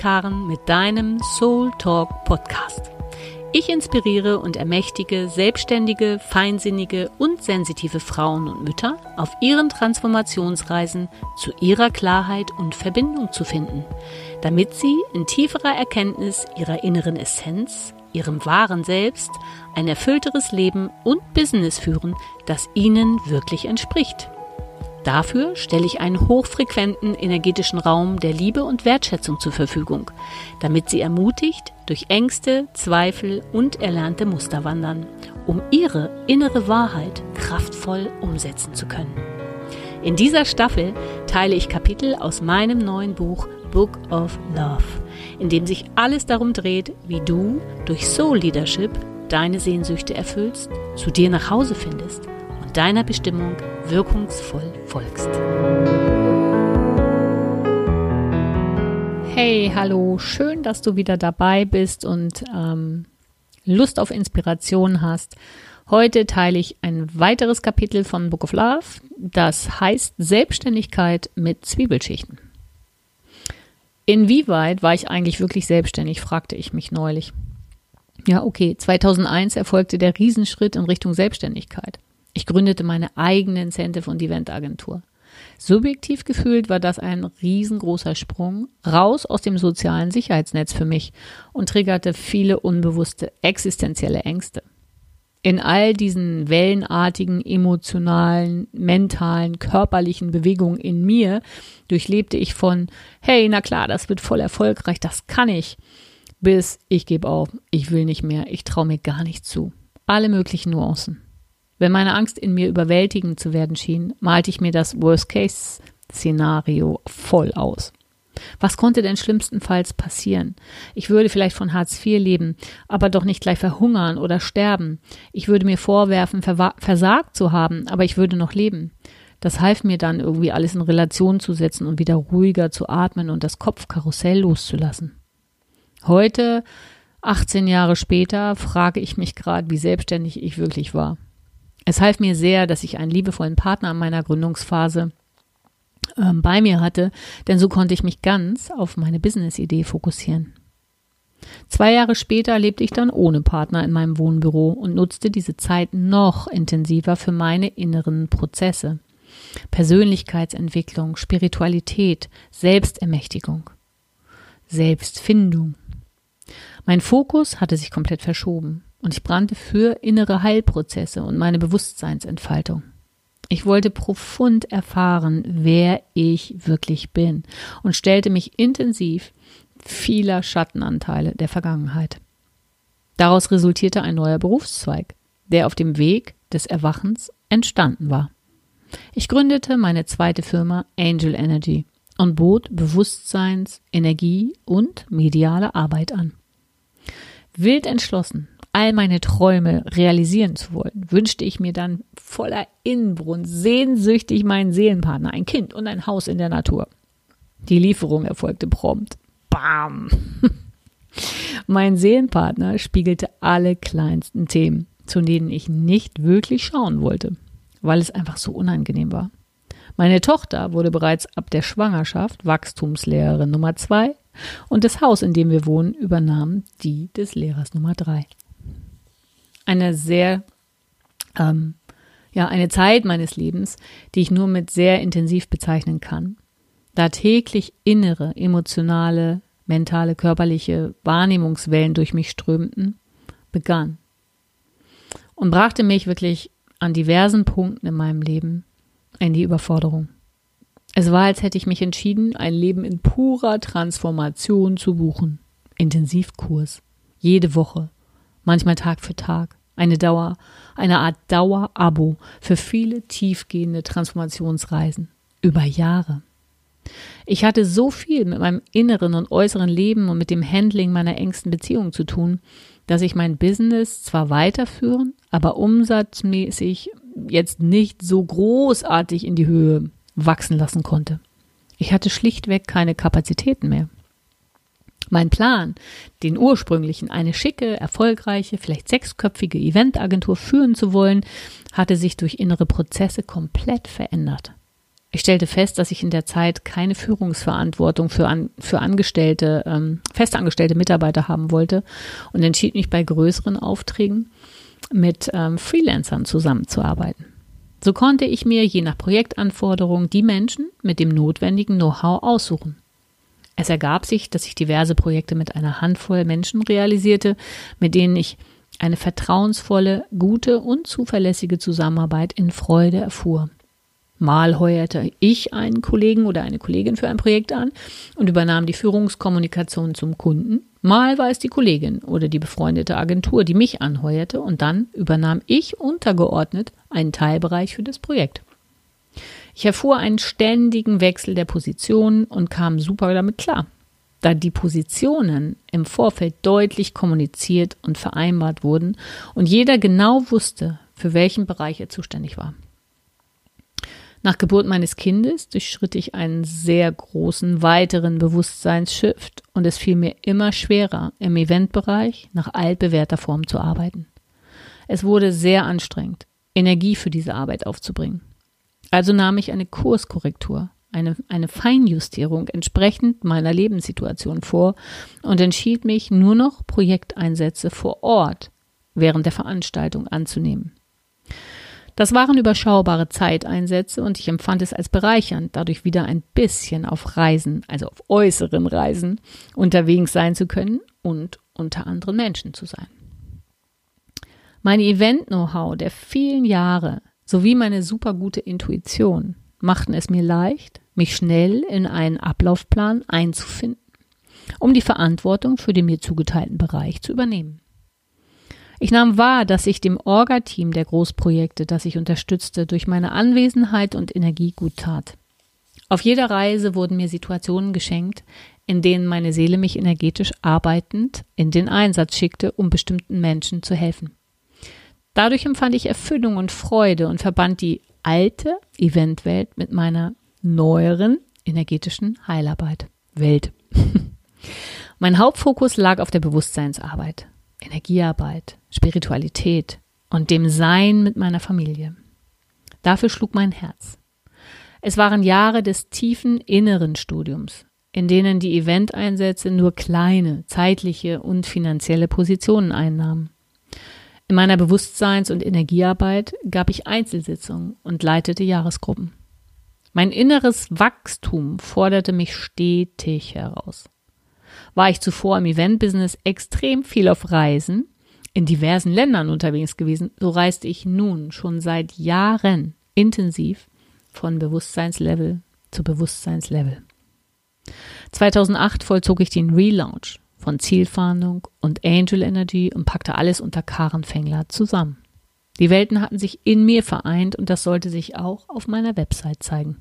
ist Karen mit deinem Soul Talk Podcast. Ich inspiriere und ermächtige selbstständige, feinsinnige und sensitive Frauen und Mütter auf ihren Transformationsreisen zu ihrer Klarheit und Verbindung zu finden, damit sie in tieferer Erkenntnis ihrer inneren Essenz, ihrem wahren Selbst, ein erfüllteres Leben und Business führen, das ihnen wirklich entspricht. Dafür stelle ich einen hochfrequenten energetischen Raum der Liebe und Wertschätzung zur Verfügung, damit Sie ermutigt durch Ängste, Zweifel und erlernte Muster wandern, um Ihre innere Wahrheit kraftvoll umsetzen zu können. In dieser Staffel teile ich Kapitel aus meinem neuen Buch Book of Love, in dem sich alles darum dreht, wie du durch Soul Leadership deine Sehnsüchte erfüllst, zu dir nach Hause findest und deiner Bestimmung wirkungsvoll folgst. Hey, hallo, schön, dass du wieder dabei bist und ähm, Lust auf Inspiration hast. Heute teile ich ein weiteres Kapitel von Book of Love, das heißt Selbstständigkeit mit Zwiebelschichten. Inwieweit war ich eigentlich wirklich selbstständig, fragte ich mich neulich. Ja, okay, 2001 erfolgte der Riesenschritt in Richtung Selbstständigkeit. Ich gründete meine eigene Incentive- und Eventagentur. Subjektiv gefühlt war das ein riesengroßer Sprung raus aus dem sozialen Sicherheitsnetz für mich und triggerte viele unbewusste existenzielle Ängste. In all diesen wellenartigen, emotionalen, mentalen, körperlichen Bewegungen in mir durchlebte ich von, hey, na klar, das wird voll erfolgreich, das kann ich, bis ich gebe auf, ich will nicht mehr, ich traue mir gar nicht zu. Alle möglichen Nuancen. Wenn meine Angst in mir überwältigend zu werden schien, malte ich mir das Worst-Case-Szenario voll aus. Was konnte denn schlimmstenfalls passieren? Ich würde vielleicht von Hartz IV leben, aber doch nicht gleich verhungern oder sterben. Ich würde mir vorwerfen, versagt zu haben, aber ich würde noch leben. Das half mir dann irgendwie alles in Relation zu setzen und wieder ruhiger zu atmen und das Kopfkarussell loszulassen. Heute, 18 Jahre später, frage ich mich gerade, wie selbstständig ich wirklich war. Es half mir sehr, dass ich einen liebevollen Partner in meiner Gründungsphase ähm, bei mir hatte, denn so konnte ich mich ganz auf meine Business-Idee fokussieren. Zwei Jahre später lebte ich dann ohne Partner in meinem Wohnbüro und nutzte diese Zeit noch intensiver für meine inneren Prozesse. Persönlichkeitsentwicklung, Spiritualität, Selbstermächtigung, Selbstfindung. Mein Fokus hatte sich komplett verschoben. Und ich brannte für innere Heilprozesse und meine Bewusstseinsentfaltung. Ich wollte profund erfahren, wer ich wirklich bin und stellte mich intensiv vieler Schattenanteile der Vergangenheit. Daraus resultierte ein neuer Berufszweig, der auf dem Weg des Erwachens entstanden war. Ich gründete meine zweite Firma Angel Energy und bot Bewusstseins-, Energie- und mediale Arbeit an. Wild entschlossen all meine Träume realisieren zu wollen, wünschte ich mir dann voller Inbrunst sehnsüchtig meinen Seelenpartner, ein Kind und ein Haus in der Natur. Die Lieferung erfolgte prompt. Bam! mein Seelenpartner spiegelte alle kleinsten Themen, zu denen ich nicht wirklich schauen wollte, weil es einfach so unangenehm war. Meine Tochter wurde bereits ab der Schwangerschaft Wachstumslehrerin Nummer zwei und das Haus, in dem wir wohnen, übernahm die des Lehrers Nummer drei eine sehr, ähm, ja, eine Zeit meines Lebens, die ich nur mit sehr intensiv bezeichnen kann. Da täglich innere, emotionale, mentale, körperliche Wahrnehmungswellen durch mich strömten, begann und brachte mich wirklich an diversen Punkten in meinem Leben in die Überforderung. Es war, als hätte ich mich entschieden, ein Leben in purer Transformation zu buchen. Intensivkurs. Jede Woche. Manchmal Tag für Tag. Eine Dauer, eine Art Dauerabo für viele tiefgehende Transformationsreisen über Jahre. Ich hatte so viel mit meinem inneren und äußeren Leben und mit dem Handling meiner engsten Beziehungen zu tun, dass ich mein Business zwar weiterführen, aber umsatzmäßig jetzt nicht so großartig in die Höhe wachsen lassen konnte. Ich hatte schlichtweg keine Kapazitäten mehr. Mein Plan, den ursprünglichen, eine schicke, erfolgreiche, vielleicht sechsköpfige Eventagentur führen zu wollen, hatte sich durch innere Prozesse komplett verändert. Ich stellte fest, dass ich in der Zeit keine Führungsverantwortung für, an, für Angestellte, ähm, festangestellte Mitarbeiter haben wollte und entschied mich bei größeren Aufträgen mit ähm, Freelancern zusammenzuarbeiten. So konnte ich mir je nach Projektanforderung die Menschen mit dem notwendigen Know-how aussuchen. Es ergab sich, dass ich diverse Projekte mit einer Handvoll Menschen realisierte, mit denen ich eine vertrauensvolle, gute und zuverlässige Zusammenarbeit in Freude erfuhr. Mal heuerte ich einen Kollegen oder eine Kollegin für ein Projekt an und übernahm die Führungskommunikation zum Kunden. Mal war es die Kollegin oder die befreundete Agentur, die mich anheuerte und dann übernahm ich untergeordnet einen Teilbereich für das Projekt. Ich erfuhr einen ständigen Wechsel der Positionen und kam super damit klar, da die Positionen im Vorfeld deutlich kommuniziert und vereinbart wurden und jeder genau wusste, für welchen Bereich er zuständig war. Nach Geburt meines Kindes durchschritt ich einen sehr großen weiteren Bewusstseinsshift und es fiel mir immer schwerer, im Eventbereich nach altbewährter Form zu arbeiten. Es wurde sehr anstrengend, Energie für diese Arbeit aufzubringen. Also nahm ich eine Kurskorrektur, eine, eine Feinjustierung entsprechend meiner Lebenssituation vor und entschied mich, nur noch Projekteinsätze vor Ort während der Veranstaltung anzunehmen. Das waren überschaubare Zeiteinsätze und ich empfand es als bereichernd, dadurch wieder ein bisschen auf Reisen, also auf äußeren Reisen, unterwegs sein zu können und unter anderen Menschen zu sein. Mein Event-Know-how der vielen Jahre sowie meine supergute Intuition machten es mir leicht, mich schnell in einen Ablaufplan einzufinden, um die Verantwortung für den mir zugeteilten Bereich zu übernehmen. Ich nahm wahr, dass ich dem Orga-Team der Großprojekte, das ich unterstützte, durch meine Anwesenheit und Energie gut tat. Auf jeder Reise wurden mir Situationen geschenkt, in denen meine Seele mich energetisch arbeitend in den Einsatz schickte, um bestimmten Menschen zu helfen. Dadurch empfand ich Erfüllung und Freude und verband die alte Eventwelt mit meiner neueren energetischen Heilarbeit. Welt. mein Hauptfokus lag auf der Bewusstseinsarbeit. Energiearbeit, Spiritualität und dem Sein mit meiner Familie. Dafür schlug mein Herz. Es waren Jahre des tiefen inneren Studiums, in denen die Eventeinsätze nur kleine zeitliche und finanzielle Positionen einnahmen. In meiner Bewusstseins- und Energiearbeit gab ich Einzelsitzungen und leitete Jahresgruppen. Mein inneres Wachstum forderte mich stetig heraus war ich zuvor im Eventbusiness extrem viel auf Reisen in diversen Ländern unterwegs gewesen, so reiste ich nun schon seit Jahren intensiv von Bewusstseinslevel zu Bewusstseinslevel. 2008 vollzog ich den Relaunch von Zielfahndung und Angel Energy und packte alles unter Karen Fengler zusammen. Die Welten hatten sich in mir vereint und das sollte sich auch auf meiner Website zeigen.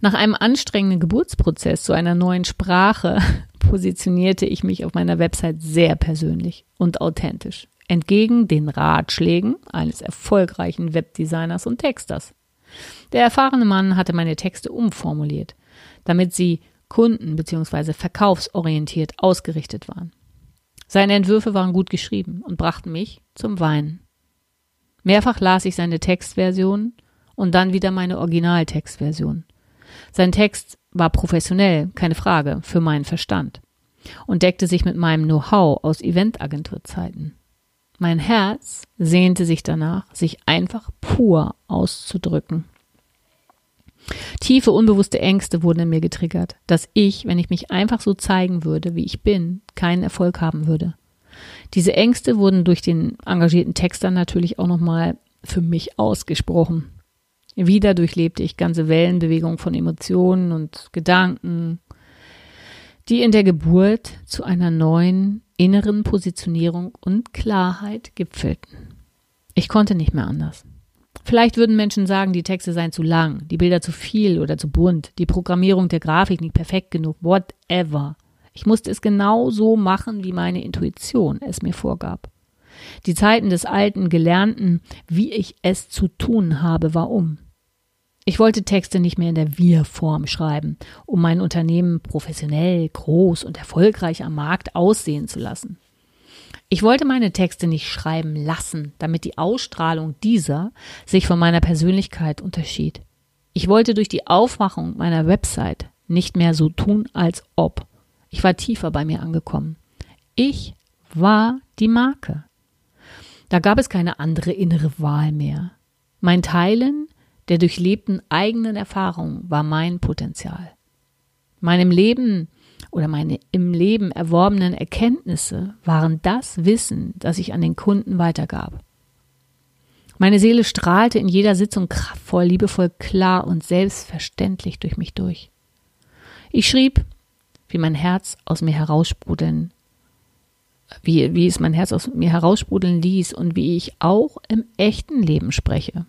Nach einem anstrengenden Geburtsprozess zu einer neuen Sprache positionierte ich mich auf meiner Website sehr persönlich und authentisch, entgegen den Ratschlägen eines erfolgreichen Webdesigners und Texters. Der erfahrene Mann hatte meine Texte umformuliert, damit sie kunden- bzw. verkaufsorientiert ausgerichtet waren. Seine Entwürfe waren gut geschrieben und brachten mich zum Weinen. Mehrfach las ich seine Textversion und dann wieder meine Originaltextversion. Sein Text war professionell, keine Frage, für meinen Verstand und deckte sich mit meinem Know-how aus Eventagenturzeiten. Mein Herz sehnte sich danach, sich einfach pur auszudrücken. Tiefe, unbewusste Ängste wurden in mir getriggert, dass ich, wenn ich mich einfach so zeigen würde, wie ich bin, keinen Erfolg haben würde. Diese Ängste wurden durch den engagierten Texter natürlich auch nochmal für mich ausgesprochen. Wieder durchlebte ich ganze Wellenbewegungen von Emotionen und Gedanken, die in der Geburt zu einer neuen inneren Positionierung und Klarheit gipfelten. Ich konnte nicht mehr anders. Vielleicht würden Menschen sagen, die Texte seien zu lang, die Bilder zu viel oder zu bunt, die Programmierung der Grafik nicht perfekt genug, whatever. Ich musste es genau so machen, wie meine Intuition es mir vorgab. Die Zeiten des alten Gelernten, wie ich es zu tun habe, war um. Ich wollte Texte nicht mehr in der Wir-Form schreiben, um mein Unternehmen professionell, groß und erfolgreich am Markt aussehen zu lassen. Ich wollte meine Texte nicht schreiben lassen, damit die Ausstrahlung dieser sich von meiner Persönlichkeit unterschied. Ich wollte durch die Aufmachung meiner Website nicht mehr so tun, als ob. Ich war tiefer bei mir angekommen. Ich war die Marke. Da gab es keine andere innere Wahl mehr. Mein Teilen der durchlebten eigenen Erfahrung war mein Potenzial. Meinem Leben oder meine im Leben erworbenen Erkenntnisse waren das Wissen, das ich an den Kunden weitergab. Meine Seele strahlte in jeder Sitzung kraftvoll, liebevoll, klar und selbstverständlich durch mich durch. Ich schrieb, wie mein Herz aus mir heraussprudeln, wie, wie es mein Herz aus mir heraussprudeln ließ und wie ich auch im echten Leben spreche.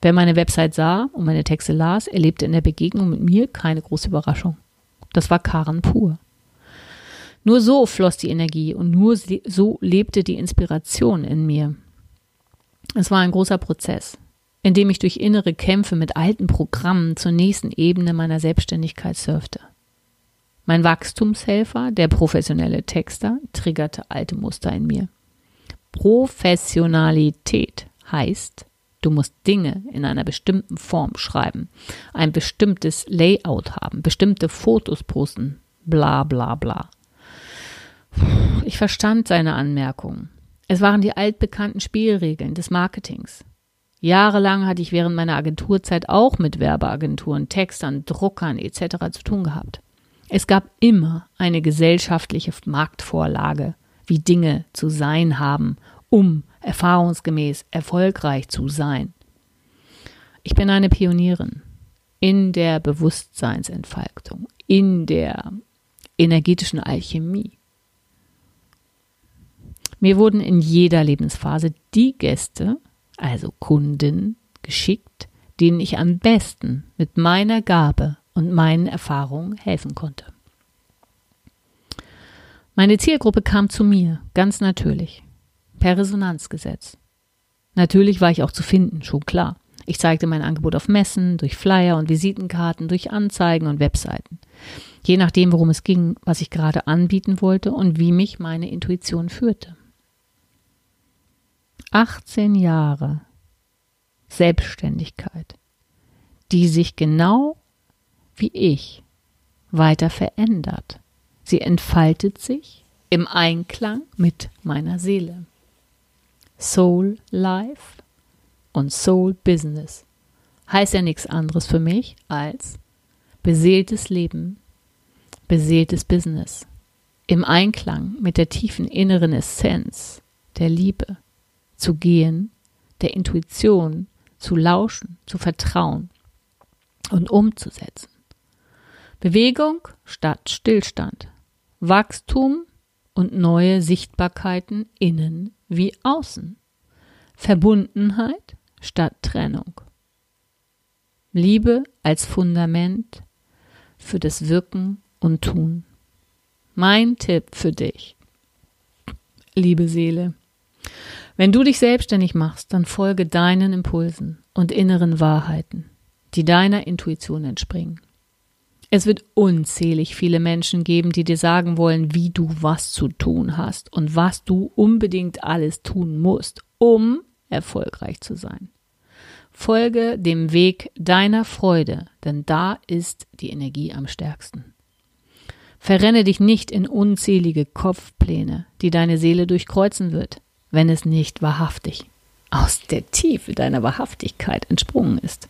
Wer meine Website sah und meine Texte las, erlebte in der Begegnung mit mir keine große Überraschung. Das war Karen pur. Nur so floss die Energie und nur so lebte die Inspiration in mir. Es war ein großer Prozess, in dem ich durch innere Kämpfe mit alten Programmen zur nächsten Ebene meiner Selbstständigkeit surfte. Mein Wachstumshelfer, der professionelle Texter, triggerte alte Muster in mir. Professionalität heißt, du musst Dinge in einer bestimmten Form schreiben, ein bestimmtes Layout haben, bestimmte Fotos posten, bla bla bla. Ich verstand seine Anmerkungen. Es waren die altbekannten Spielregeln des Marketings. Jahrelang hatte ich während meiner Agenturzeit auch mit Werbeagenturen, Textern, Druckern etc. zu tun gehabt. Es gab immer eine gesellschaftliche Marktvorlage, wie Dinge zu sein haben, um erfahrungsgemäß erfolgreich zu sein. Ich bin eine Pionierin in der Bewusstseinsentfaltung, in der energetischen Alchemie. Mir wurden in jeder Lebensphase die Gäste, also Kunden, geschickt, denen ich am besten mit meiner Gabe und meinen Erfahrungen helfen konnte. Meine Zielgruppe kam zu mir, ganz natürlich, per Resonanzgesetz. Natürlich war ich auch zu finden, schon klar. Ich zeigte mein Angebot auf Messen, durch Flyer und Visitenkarten, durch Anzeigen und Webseiten. Je nachdem, worum es ging, was ich gerade anbieten wollte und wie mich meine Intuition führte. 18 Jahre Selbstständigkeit, die sich genau wie ich weiter verändert. Sie entfaltet sich im Einklang mit meiner Seele. Soul Life und Soul Business. Heißt ja nichts anderes für mich als beseeltes Leben, beseeltes Business. Im Einklang mit der tiefen inneren Essenz der Liebe zu gehen, der Intuition zu lauschen, zu vertrauen und umzusetzen. Bewegung statt Stillstand, Wachstum und neue Sichtbarkeiten innen wie außen, Verbundenheit statt Trennung, Liebe als Fundament für das Wirken und Tun. Mein Tipp für dich, liebe Seele, wenn du dich selbstständig machst, dann folge deinen Impulsen und inneren Wahrheiten, die deiner Intuition entspringen. Es wird unzählig viele Menschen geben, die dir sagen wollen, wie du was zu tun hast und was du unbedingt alles tun musst, um erfolgreich zu sein. Folge dem Weg deiner Freude, denn da ist die Energie am stärksten. Verrenne dich nicht in unzählige Kopfpläne, die deine Seele durchkreuzen wird, wenn es nicht wahrhaftig aus der Tiefe deiner Wahrhaftigkeit entsprungen ist.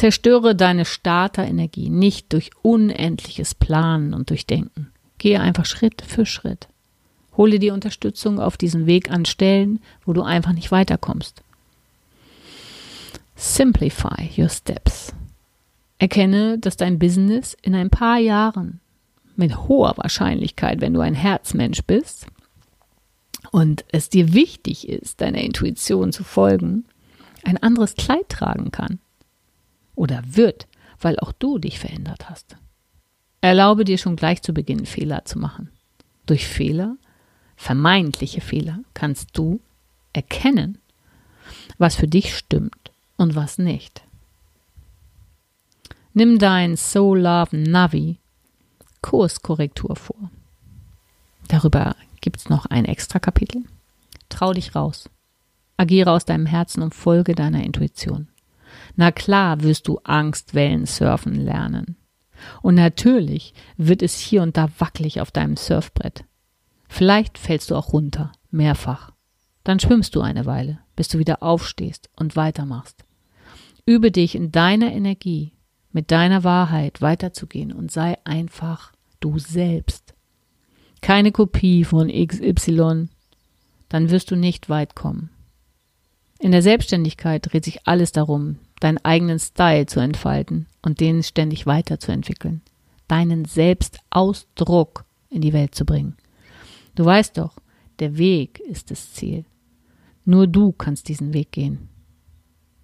Zerstöre deine Starterenergie nicht durch unendliches Planen und Durchdenken. Gehe einfach Schritt für Schritt. Hole dir Unterstützung auf diesem Weg an Stellen, wo du einfach nicht weiterkommst. Simplify your steps. Erkenne, dass dein Business in ein paar Jahren mit hoher Wahrscheinlichkeit, wenn du ein Herzmensch bist und es dir wichtig ist, deiner Intuition zu folgen, ein anderes Kleid tragen kann oder wird, weil auch du dich verändert hast. Erlaube dir schon gleich zu Beginn Fehler zu machen. Durch Fehler, vermeintliche Fehler, kannst du erkennen, was für dich stimmt und was nicht. Nimm dein Soul Love Navi Kurskorrektur vor. Darüber gibt es noch ein extra Kapitel. Trau dich raus. Agiere aus deinem Herzen und folge deiner Intuition. Na klar wirst du Angstwellen surfen lernen. Und natürlich wird es hier und da wackelig auf deinem Surfbrett. Vielleicht fällst du auch runter, mehrfach. Dann schwimmst du eine Weile, bis du wieder aufstehst und weitermachst. Übe dich in deiner Energie, mit deiner Wahrheit weiterzugehen und sei einfach du selbst. Keine Kopie von XY, dann wirst du nicht weit kommen. In der Selbstständigkeit dreht sich alles darum, deinen eigenen Style zu entfalten und den ständig weiterzuentwickeln, deinen Selbstausdruck in die Welt zu bringen. Du weißt doch, der Weg ist das Ziel. Nur du kannst diesen Weg gehen.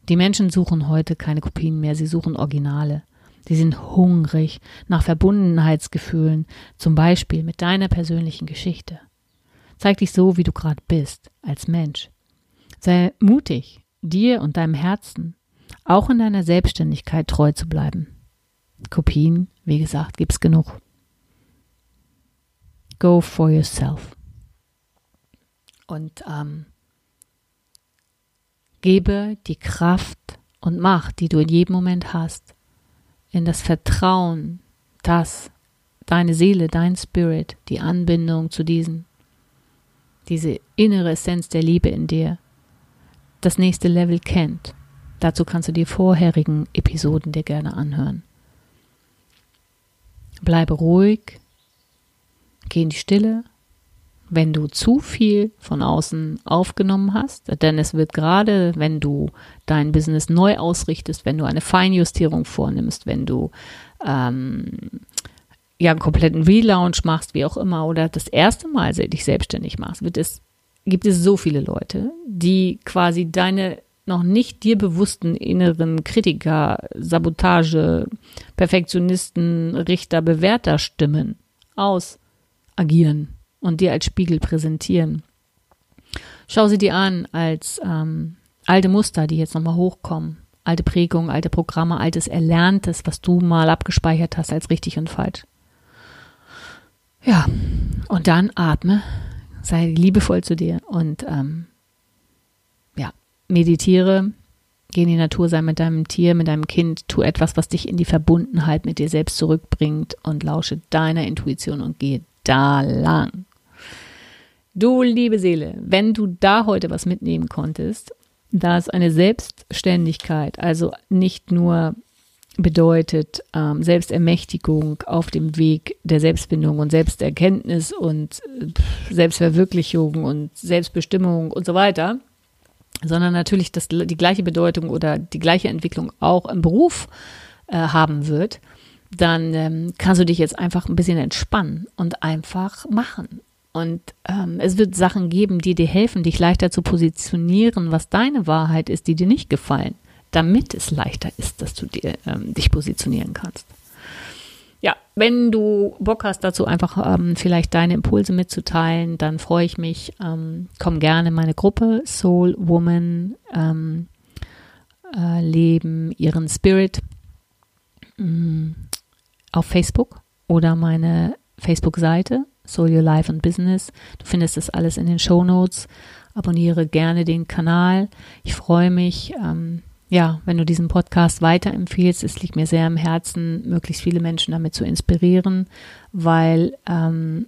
Die Menschen suchen heute keine Kopien mehr, sie suchen Originale. Sie sind hungrig nach Verbundenheitsgefühlen, zum Beispiel mit deiner persönlichen Geschichte. Zeig dich so, wie du gerade bist, als Mensch. Sei mutig, dir und deinem Herzen, auch in deiner Selbstständigkeit treu zu bleiben. Kopien, wie gesagt, gibt's genug. Go for yourself. Und ähm, gebe die Kraft und Macht, die du in jedem Moment hast, in das Vertrauen, dass deine Seele, dein Spirit, die Anbindung zu diesem, diese innere Essenz der Liebe in dir, das nächste Level kennt. Dazu kannst du die vorherigen Episoden dir gerne anhören. Bleibe ruhig, geh in die Stille, wenn du zu viel von außen aufgenommen hast, denn es wird gerade, wenn du dein Business neu ausrichtest, wenn du eine Feinjustierung vornimmst, wenn du ähm, ja einen kompletten Relaunch machst, wie auch immer, oder das erste Mal dich selbstständig machst, wird es, gibt es so viele Leute, die quasi deine noch nicht dir bewussten inneren Kritiker, Sabotage, Perfektionisten, Richter, Bewerter Stimmen aus agieren und dir als Spiegel präsentieren. Schau sie dir an als ähm, alte Muster, die jetzt nochmal hochkommen. Alte Prägungen, alte Programme, altes Erlerntes, was du mal abgespeichert hast als richtig und falsch. Ja, und dann atme, sei liebevoll zu dir und ähm, meditiere, geh in die Natur, sei mit deinem Tier, mit deinem Kind, tu etwas, was dich in die Verbundenheit mit dir selbst zurückbringt und lausche deiner Intuition und gehe da lang. Du liebe Seele, wenn du da heute was mitnehmen konntest, da es eine Selbstständigkeit, also nicht nur bedeutet ähm, Selbstermächtigung auf dem Weg der Selbstbindung und Selbsterkenntnis und äh, Selbstverwirklichung und Selbstbestimmung und so weiter, sondern natürlich das, die gleiche Bedeutung oder die gleiche Entwicklung auch im Beruf äh, haben wird, dann ähm, kannst du dich jetzt einfach ein bisschen entspannen und einfach machen. Und ähm, es wird Sachen geben, die dir helfen, dich leichter zu positionieren, was deine Wahrheit ist, die dir nicht gefallen, damit es leichter ist, dass du dir, ähm, dich positionieren kannst. Ja, wenn du Bock hast dazu, einfach ähm, vielleicht deine Impulse mitzuteilen, dann freue ich mich. Ähm, komm gerne in meine Gruppe Soul Woman ähm, äh, Leben ihren Spirit mh, mm, auf Facebook oder meine Facebook-Seite Soul Your Life and Business. Du findest das alles in den Show Notes. Abonniere gerne den Kanal. Ich freue mich, ähm, ja, wenn du diesen Podcast weiterempfehlst. Es liegt mir sehr am Herzen, möglichst viele Menschen damit zu inspirieren, weil ähm,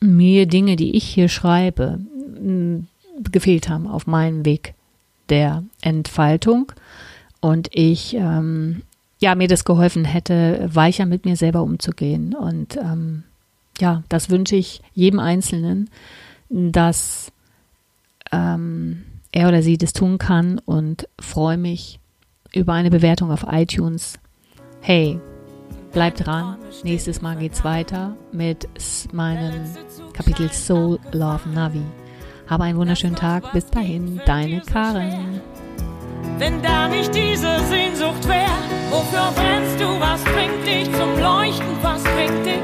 mir Dinge, die ich hier schreibe, gefehlt haben auf meinem Weg der Entfaltung und ich ähm, ja mir das geholfen hätte, weicher mit mir selber umzugehen und ähm, ja, das wünsche ich jedem Einzelnen, dass ähm, er oder sie das tun kann und freue mich über eine Bewertung auf iTunes. Hey, bleib dran. Nächstes Mal geht's weiter mit meinem Kapitel Soul Love Navi. Habe einen wunderschönen Tag. Bis dahin, deine Karen. Wenn da nicht diese Sehnsucht wäre, wofür brennst du? Was bringt dich zum Leuchten? Was bringt dich?